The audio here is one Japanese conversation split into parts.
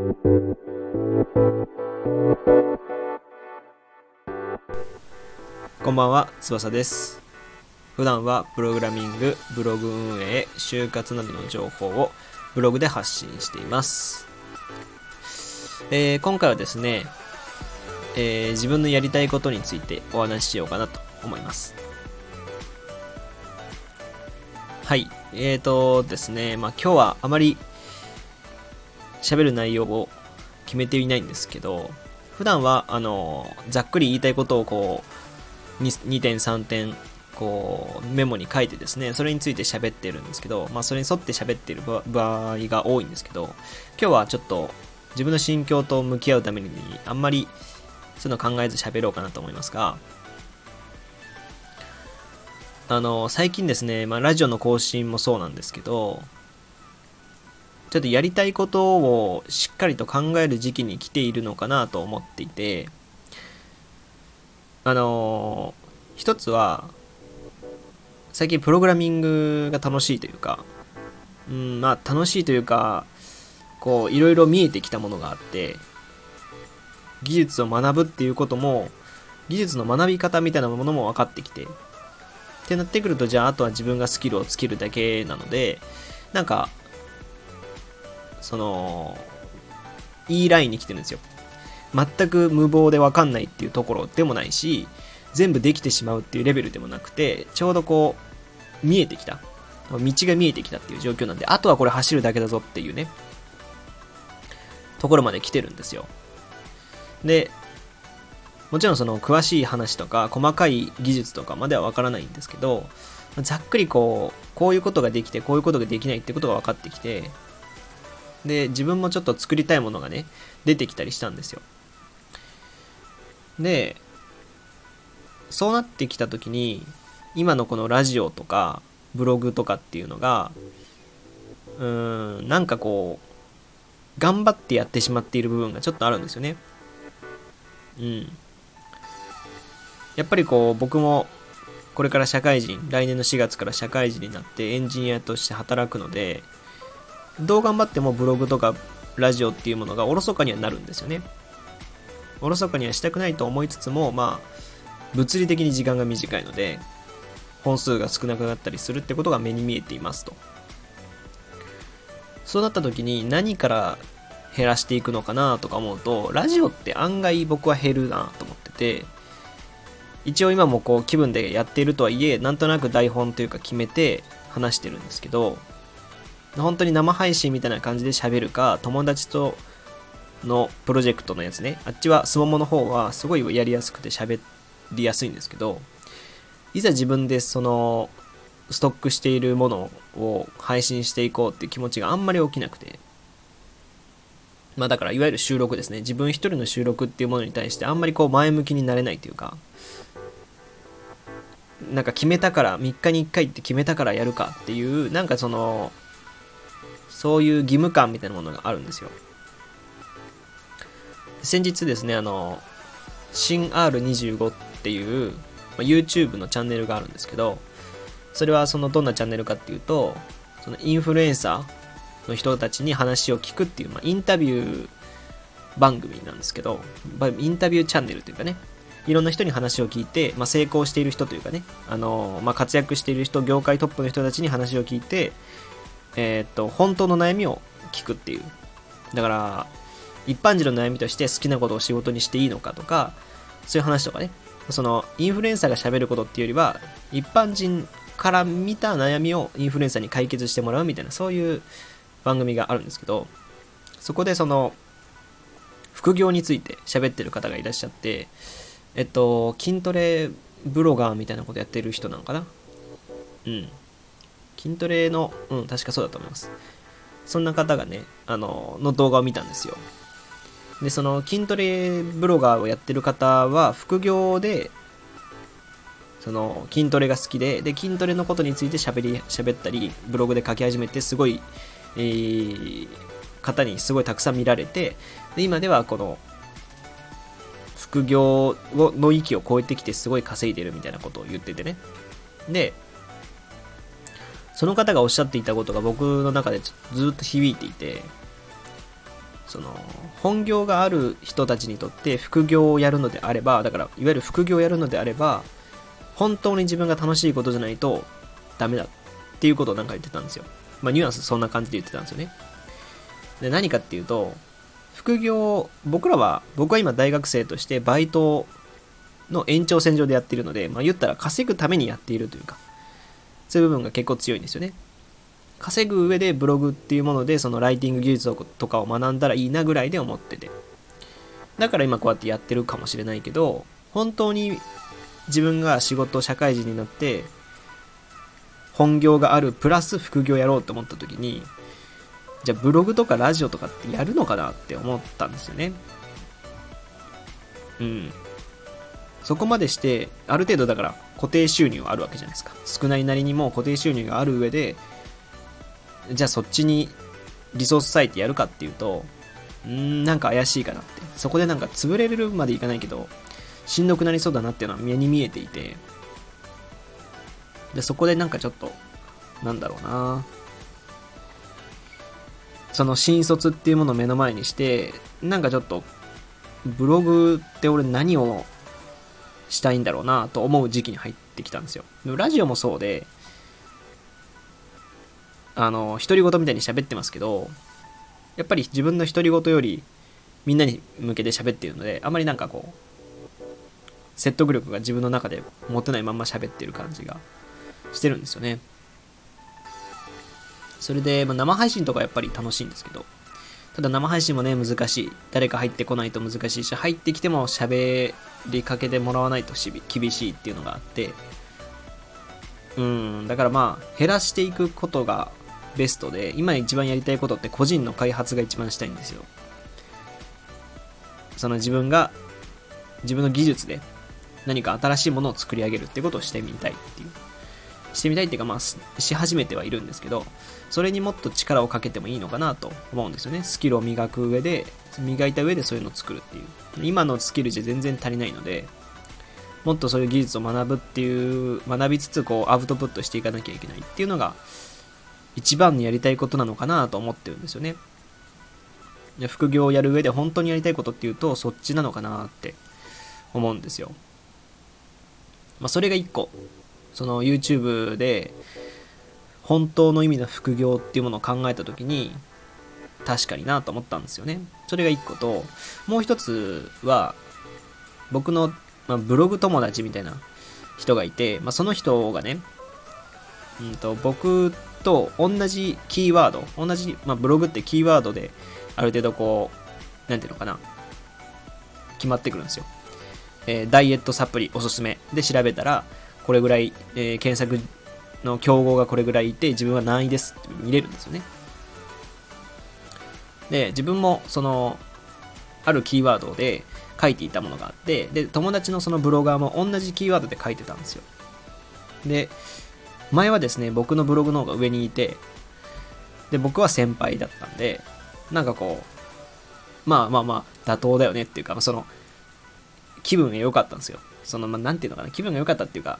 こんばんは、翼です。普段はプログラミング、ブログ運営、就活などの情報をブログで発信しています。えー今回はですね、えー自分のやりたいことについてお話ししようかなと思います。はい。えーとですね、まあ今日はあまり喋る内容を決めていないんですけど、普段は、あの、ざっくり言いたいことをこう、2点3点こうメモに書いてですねそれについて喋ってるんですけど、まあ、それに沿って喋ってる場合が多いんですけど今日はちょっと自分の心境と向き合うためにあんまりそういうの考えず喋ろうかなと思いますがあの最近ですね、まあ、ラジオの更新もそうなんですけどちょっとやりたいことをしっかりと考える時期に来ているのかなと思っていてあの一つは最近プログラミングが楽しいというかうんまあ楽しいというかこういろいろ見えてきたものがあって技術を学ぶっていうことも技術の学び方みたいなものも分かってきてってなってくるとじゃああとは自分がスキルをつけるだけなのでなんかそのいいラインに来てるんですよ。全く無謀で分かんないっていうところでもないし全部できてしまうっていうレベルでもなくてちょうどこう見えてきた。道が見えてきたっていう状況なんであとはこれ走るだけだぞっていうねところまで来てるんですよ。でもちろんその詳しい話とか細かい技術とかまでは分からないんですけどざっくりこうこういうことができてこういうことができないってことが分かってきてで自分もちょっと作りたいものがね出てきたりしたんですよ。でそうなってきた時に今のこのラジオとかブログとかっていうのがうーんなんかこう頑張ってやってしまっている部分がちょっとあるんですよね。うん。やっぱりこう僕もこれから社会人来年の4月から社会人になってエンジニアとして働くのでどう頑張ってもブログとかラジオっていうものがおろそかにはなるんですよね。おろそかにはしたくないと思いつつもまあ物理的に時間が短いので本数が少なくなったりするってことが目に見えていますと。そうなった時に何から減らしていくのかなとか思うとラジオって案外僕は減るなと思ってて一応今もこう気分でやっているとはいえなんとなく台本というか決めて話してるんですけど本当に生配信みたいな感じで喋るか友達とのプロジェクトのやつね。あっちはスモモの方はすごいやりやすくて喋りやすいんですけどいざ自分でそのストックしているものを配信していこうっていう気持ちがあんまり起きなくて。まあだからいわゆる収録ですね。自分一人の収録っていうものに対してあんまりこう前向きになれないというか。なんか決めたから3日に1回って決めたからやるかっていうなんかそのそういう義務感みたいなものがあるんですよ。先日ですねあの新 R25 っていう、まあ YouTube のチャンネルがあるんですけどそれはそのどんなチャンネルかっていうとそのインフルエンサーの人たちに話を聞くっていう、まあ、インタビュー番組なんですけどインタビューチャンネルというかねいろんな人に話を聞いて、まあ、成功している人というかね、あのまあ、活躍している人業界トップの人たちに話を聞いて、えーっと本当の悩みを聞くっていう。だから一般人の悩みとして好きなことを仕事にしていいのかとかそういう話とかね。そのインフルエンサーが喋ることっていうよりは一般人から見た悩みをインフルエンサーに解決してもらうみたいなそういう番組があるんですけどそこでその副業について喋ってる方がいらっしゃってえっと筋トレブロガーみたいなことやってる人なのかな。うん。筋トレのうん確かそうだと思います。そんな方がねあのの動画を見たんですよ。でその筋トレブロガーをやってる方は副業でその筋トレが好きでで筋トレのことについて喋り喋ったりブログで書き始めてすごい、えー方にすごいたくさん見られてで今ではこの副業の域を超えてきてすごい稼いでるみたいなことを言っててね。でその方がおっしゃっていたことが僕の中でずっと響いていてその本業がある人たちにとって副業をやるのであればだからいわゆる副業をやるのであれば本当に自分が楽しいことじゃないとダメだっていうことをなんか言ってたんですよ。まあニュアンスそんな感じで言ってたんですよね。で何かっていうと副業僕らは僕は今大学生としてバイトの延長線上でやっているので、まあ、言ったら稼ぐためにやっているというかそういう部分が結構強いんですよね。稼ぐ上でブログっていうものでそのライティング技術とかを学んだらいいなぐらいで思ってて。だから今こうやってやってるかもしれないけど本当に自分が仕事社会人になって本業があるプラス副業やろうと思った時にじゃあブログとかラジオとかってやるのかなって思ったんですよね。うん。そこまでしてある程度だから固定収入はあるわけじゃないですか少ないなりにも固定収入がある上でじゃあそっちにリソース割いてやるかっていうと、んーなんか怪しいかなって。そこでなんか潰れるまでいかないけど、しんどくなりそうだなっていうのは目に見えていて、で、そこでなんかちょっと、なんだろうなその新卒っていうものを目の前にして、なんかちょっと、ブログって俺何をしたいんだろうなと思う時期に入ってきたんですよ。でもラジオもそうで、あの、独り言みたいに喋ってますけど、やっぱり自分の独り言よりみんなに向けて喋っているので、あまりなんかこう、説得力が自分の中で持てないまんま喋ってる感じがしてるんですよね。それで、まあ、生配信とかやっぱり楽しいんですけど、ただ生配信もね、難しい。誰か入ってこないと難しいし、入ってきても喋りかけてもらわないと厳しいっていうのがあって、うん、だからまあ、減らしていくことがベストで、今一番やりたいことって個人の開発が一番したいんですよ。その自分が、自分の技術で何か新しいものを作り上げるってことをしてみたいっていう。してみたいっていうか、まあ、し始めてはいるんですけど、それにもっと力をかけてもいいのかなと思うんですよね。スキルを磨く上で、磨いた上でそういうのを作るっていう。今のスキルじゃ全然足りないので、もっとそういう技術を学ぶっていう、学びつつこうアウトプットしていかなきゃいけないっていうのが、一番にやりたいことなのかなと思ってるんですよね。副業をやる上で本当にやりたいことっていうと、そっちなのかなって思うんですよ。まあ、それが一個。その YouTube で、本当の意味の副業っていうものを考えた時に、確かになと思ったんですよね。それが一個と、もう一つは、僕の、まあ、ブログ友達みたいな人がいて、まあ、その人がね、うんと、僕と同じキーワード、同じ、まあ、ブログってキーワードである程度こう、なんていうのかな、決まってくるんですよ。えー、ダイエットサプリおすすめで調べたら、これぐらい、えー、検索の競合がこれぐらいいて、自分は何位ですって見れるんですよね。で、自分もその、あるキーワードで書いていたものがあって、で、友達のそのブロガーも同じキーワードで書いてたんですよ。で、前はですね、僕のブログの方が上にいて、で、僕は先輩だったんで、なんかこう、まあまあまあ、妥当だよねっていうか、その、気分が良かったんですよ。その、まあ、なんていうのかな、気分が良かったっていうか、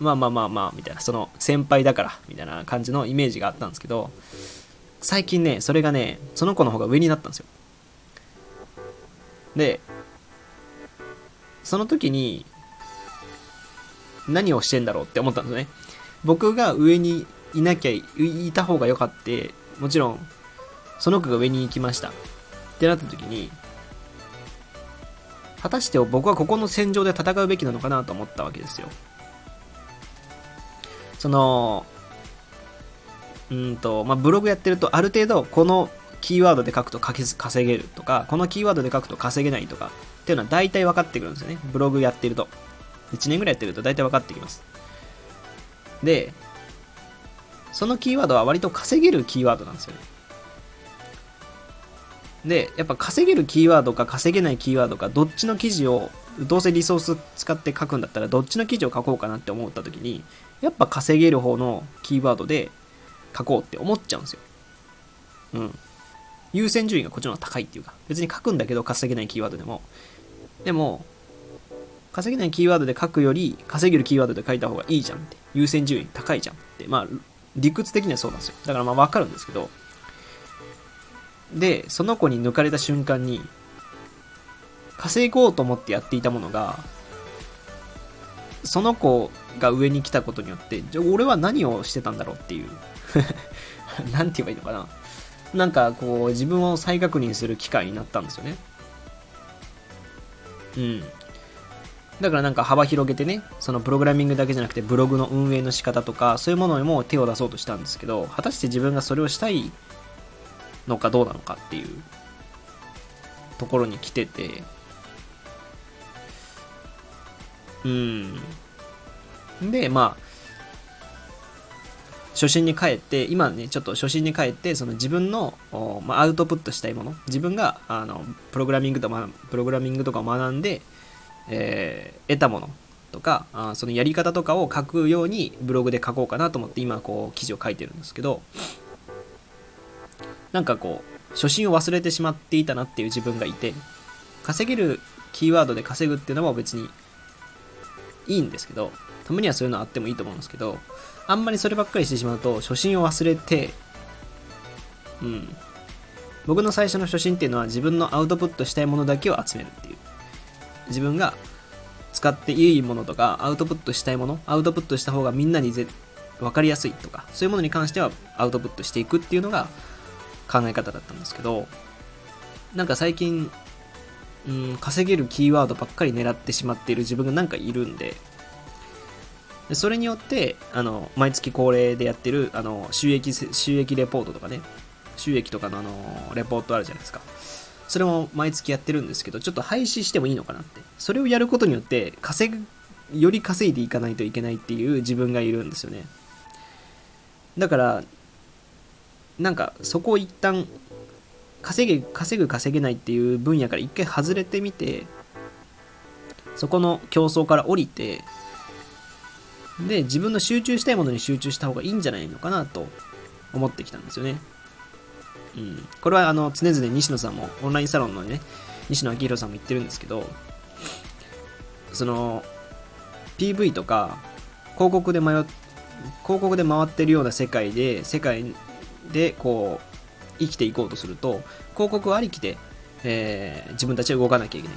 まあまあまあまあ、みたいな、その、先輩だから、みたいな感じのイメージがあったんですけど、最近ね、それがね、その子の方が上になったんですよ。で、その時に、何をしてんだろうって思ったんですね。僕が上にいなきゃいた方が良かったもちろんその子が上に行きましたってなった時に果たして僕はここの戦場で戦うべきなのかなと思ったわけですよそのうんと、まあ、ブログやってるとある程度このキーワードで書くと稼げるとかこのキーワードで書くと稼げないとかっていうのは大体分かってくるんですよね。ブログやってると。1年ぐらいやってると大体分かってきます。でそのキーワードは割と稼げるキーワードなんですよね。で、やっぱ稼げるキーワードか稼げないキーワードか、どっちの記事を、どうせリソース使って書くんだったら、どっちの記事を書こうかなって思った時に、やっぱ稼げる方のキーワードで書こうって思っちゃうんですよ。うん。優先順位がこっちの方が高いっていうか、別に書くんだけど稼げないキーワードでも。でも、稼げないキーワードで書くより、稼げるキーワードで書いた方がいいじゃんって。優先順位高いじゃんって。まあ、理屈的にはそうなんですよ。だからまあわかるんですけど、で、その子に抜かれた瞬間に、稼ごうと思ってやっていたものが、その子が上に来たことによって、じゃ俺は何をしてたんだろうっていう。なんて言えばいいのかな。なんかこう、自分を再確認する機会になったんですよね。うん。だからなんか幅広げてね、そのプログラミングだけじゃなくてブログの運営の仕方とか、そういうものにも手を出そうとしたんですけど、果たして自分がそれをしたいのかどうなのかっていうところに来てて、うん。で、まあ、初心に帰って、今ね、ちょっと初心に帰って、その自分の、まあ、アウトプットしたいもの、自分が、あの、プログラミングとか、プログラミングとかを学んで、えー、得たものとかあそのやり方とかを書くようにブログで書こうかなと思って今こう記事を書いてるんですけどなんかこう初心を忘れてしまっていたなっていう自分がいて稼げるキーワードで稼ぐっていうのも別にいいんですけどたまにはそういうのあってもいいと思うんですけどあんまりそればっかりしてしまうと初心を忘れてうん。僕の最初の初心っていうのは自分のアウトプットしたいものだけを集めるっていう。自分が使っていいものとか、アウトプットしたいもの、アウトプットした方がみんなにぜ分かりやすいとか、そういうものに関してはアウトプットしていくっていうのが考え方だったんですけど、なんか最近、うん、稼げるキーワードばっかり狙ってしまっている自分がなんかいるんで、でそれによって、あの、毎月恒例でやってる、あの、収益、収益レポートとかね、収益とかのあの、レポートあるじゃないですか。それも毎月やってるんですけど、ちょっと廃止してもいいのかなって。それをやることによって、稼ぐ、より稼いでいかないといけないっていう自分がいるんですよね。だから、なんかそこを一旦、稼げ、稼ぐ稼げないっていう分野から一回外れてみて、そこの競争から降りて、で、自分の集中したいものに集中した方がいいんじゃないのかなと思ってきたんですよね。うん、これはあの常々西野さんもオンラインサロンのね西野昭弘さんも言ってるんですけどその PV とか広告で迷広告で回ってるような世界で世界でこう生きていこうとすると広告ありきで、えー、自分たちは動かなきゃいけない。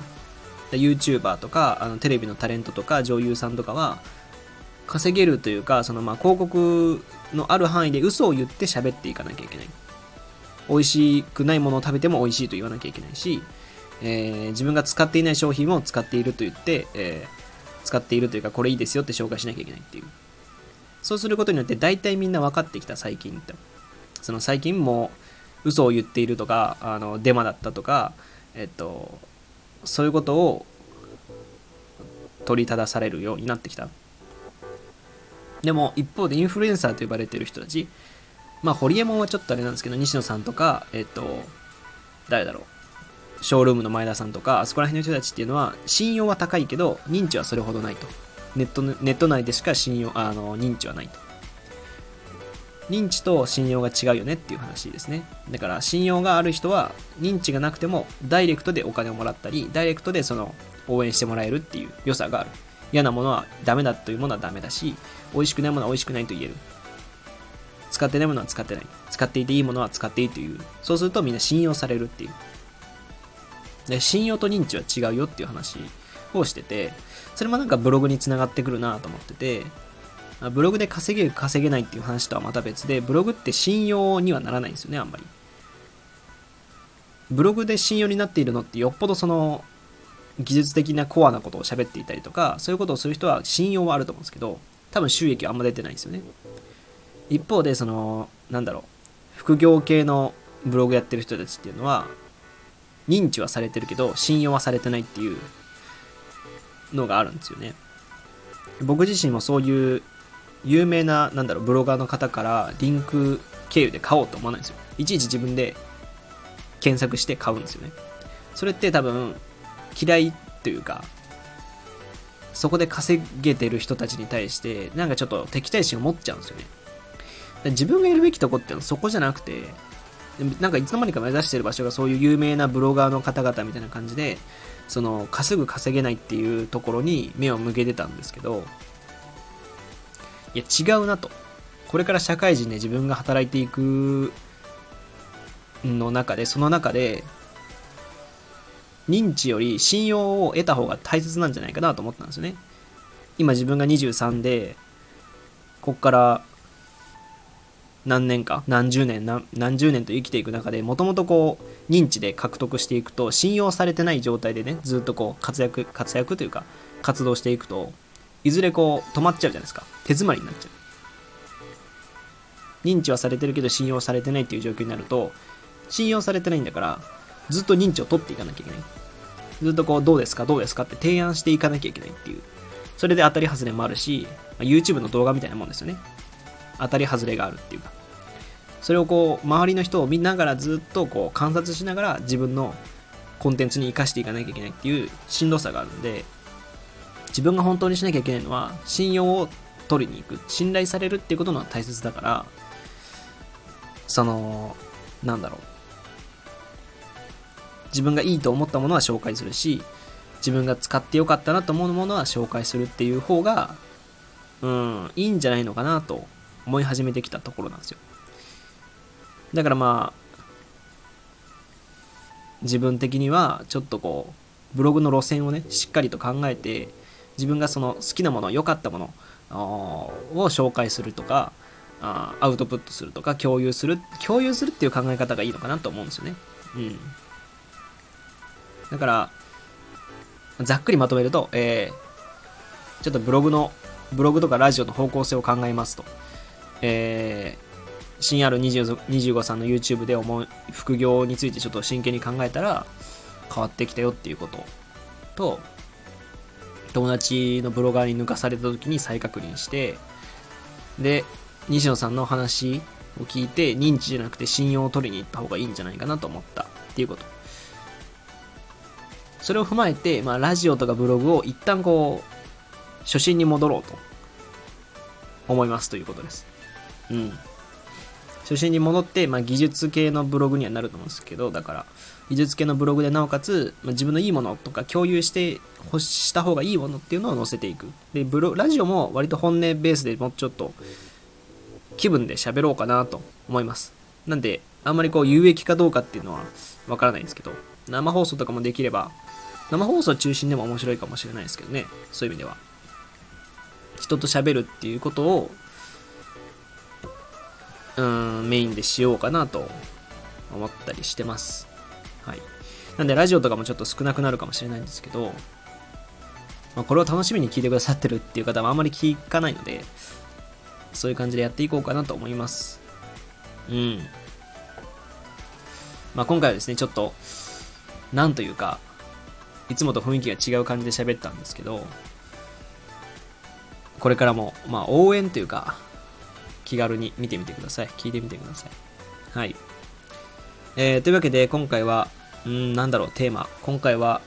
YouTuber とかあのテレビのタレントとか女優さんとかは稼げるというかそのまあ広告のある範囲で嘘を言って喋っていかなきゃいけない。美味しくないものを食べても美味しいと言わなきゃいけないし、えー、自分が使っていない商品を使っていると言って、えー、使っているというかこれいいですよって紹介しなきゃいけないっていう。そうすることによって大体みんな分かってきた最近って。その最近も嘘を言っているとかあのデマだったとかえっとそういうことを取り正されるようになってきたでも一方でインフルエンサーと呼ばれてる人たちまあ、ホリエモンはちょっとあれなんですけど、西野さんとか、えっと、誰だろう。ショールームの前田さんとか、あそこら辺の人たちっていうのは、信用は高いけど、認知はそれほどないと。ネット、ネット内でしか信用、あの、認知はないと。認知と信用が違うよねっていう話ですね。だから、信用がある人は、認知がなくても、ダイレクトでお金をもらったり、ダイレクトでその、応援してもらえるっていう良さがある。嫌なものはダメだというものはダメだし、美味しくないものは美味しくないと言える。使ってないものは使ってない。使っていていいものは使っていいという。そうするとみんな信用されるっていう。で、信用と認知は違うよっていう話をしてて、それもなんかブログにつながってくるなと思ってて、ブログで稼げる稼げないっていう話とはまた別で、ブログって信用にはならないんですよね、あんまり。ブログで信用になっているのってよっぽどその技術的なコアなことを喋っていたりとか、そういうことをする人は信用はあると思うんですけど、多分収益はあんま出てないんですよね。一方でそのなんだろう副業系のブログやってる人たちっていうのは認知はされてるけど信用はされてないっていうのがあるんですよね僕自身もそういう有名ななんだろうブロガーの方からリンク経由で買おうと思わないんですよ。いちいち自分で検索して買うんですよね。それって多分嫌いというかそこで稼げてる人たちに対してなんかちょっと敵対心を持っちゃうんですよね。自分がやるべきとこってのはそこじゃなくて、なんかいつの間にか目指してる場所がそういう有名なブロガーの方々みたいな感じで、その稼ぐ稼げないっていうところに目を向けてたんですけど、いや違うなと。これから社会人で自分が働いていくの中で、その中で、認知より信用を得た方が大切なんじゃないかなと思ったんですよね。今自分が23で、こっから何年か、何十年、何十年と生きていく中で、もともとこう、認知で獲得していくと、信用されてない状態でね、ずっとこう、活躍、活躍というか、活動していくと、いずれこう、止まっちゃうじゃないですか。手詰まりになっちゃう。認知はされてるけど信用されてないっていう状況になると、信用されてないんだから、ずっと認知を取っていかなきゃいけない。ずっとこう、どうですかどうですかって提案していかなきゃいけないっていう。それで当たり外れもあるし、ま YouTube の動画みたいなもんですよね。当たり外れがあるっていうか。それをこう、周りの人を見ながらずっとこう、観察しながら自分のコンテンツに活かしていかなきゃいけないっていうしんどさがあるんで、自分が本当にしなきゃいけないのは、信用を取りに行く。信頼されるっていうことの大切だから、その、なんだろう。自分がいいと思ったものは紹介するし、自分が使ってよかったなと思うものは紹介するっていう方が、うん、いいんじゃないのかなと思い始めてきたところなんですよ。だからまあ、自分的にはちょっとこう、ブログの路線をね、しっかりと考えて、自分がその好きなもの、良かったものを紹介するとか、アウトプットするとか、共有する、共有するっていう考え方がいいのかなと思うんですよね。うん。だから、ざっくりまとめると、えー、ちょっとブログの、ブログとかラジオの方向性を考えますと、えー、新 R25 さんの YouTube で思う副業についてちょっと真剣に考えたら変わってきたよっていうことと、友達のブロガーに抜かされた時に再確認して、で、西野さんの話を聞いて認知じゃなくて信用を取りに行った方がいいんじゃないかなと思ったっていうこと。それを踏まえて、まあ、ラジオとかブログを一旦こう、初心に戻ろうと思いますということです。うん。初心に戻って、まあ、技術系のブログにはなると思うんですけど、だから、技術系のブログでなおかつ、まあ、自分のいいものとか共有して欲した方がいいものっていうのを載せていく。で、ブロラジオも割と本音ベースでもうちょっと気分で喋ろうかなと思います。なんで、あんまりこう有益かどうかっていうのはわからないんですけど、生放送とかもできれば生放送中心でも面白いかもしれないですけどね。そういう意味では。人と喋るっていうことを、うん、メインでしようかなと思ったりしてます。はい。なんで、ラジオとかもちょっと少なくなるかもしれないんですけど、まあ、これを楽しみに聞いてくださってるっていう方はあんまり聞かないので、そういう感じでやっていこうかなと思います。うん。まあ、今回はですね、ちょっと、なんというか、いつもと雰囲気が違う感じで喋ったんですけど、これからも、まあ、応援というか、気軽に見てみてください。聞いてみてください。はい。えー、というわけで、今回は、うん、なんだろう、テーマ。今回は、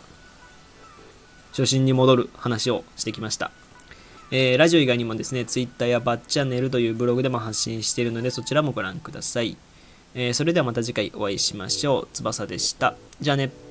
初心に戻る話をしてきました。えー、ラジオ以外にもですね、Twitter やバッチャンネルというブログでも発信しているので、そちらもご覧ください。えー、それではまた次回お会いしましょう。翼でした。じゃあね。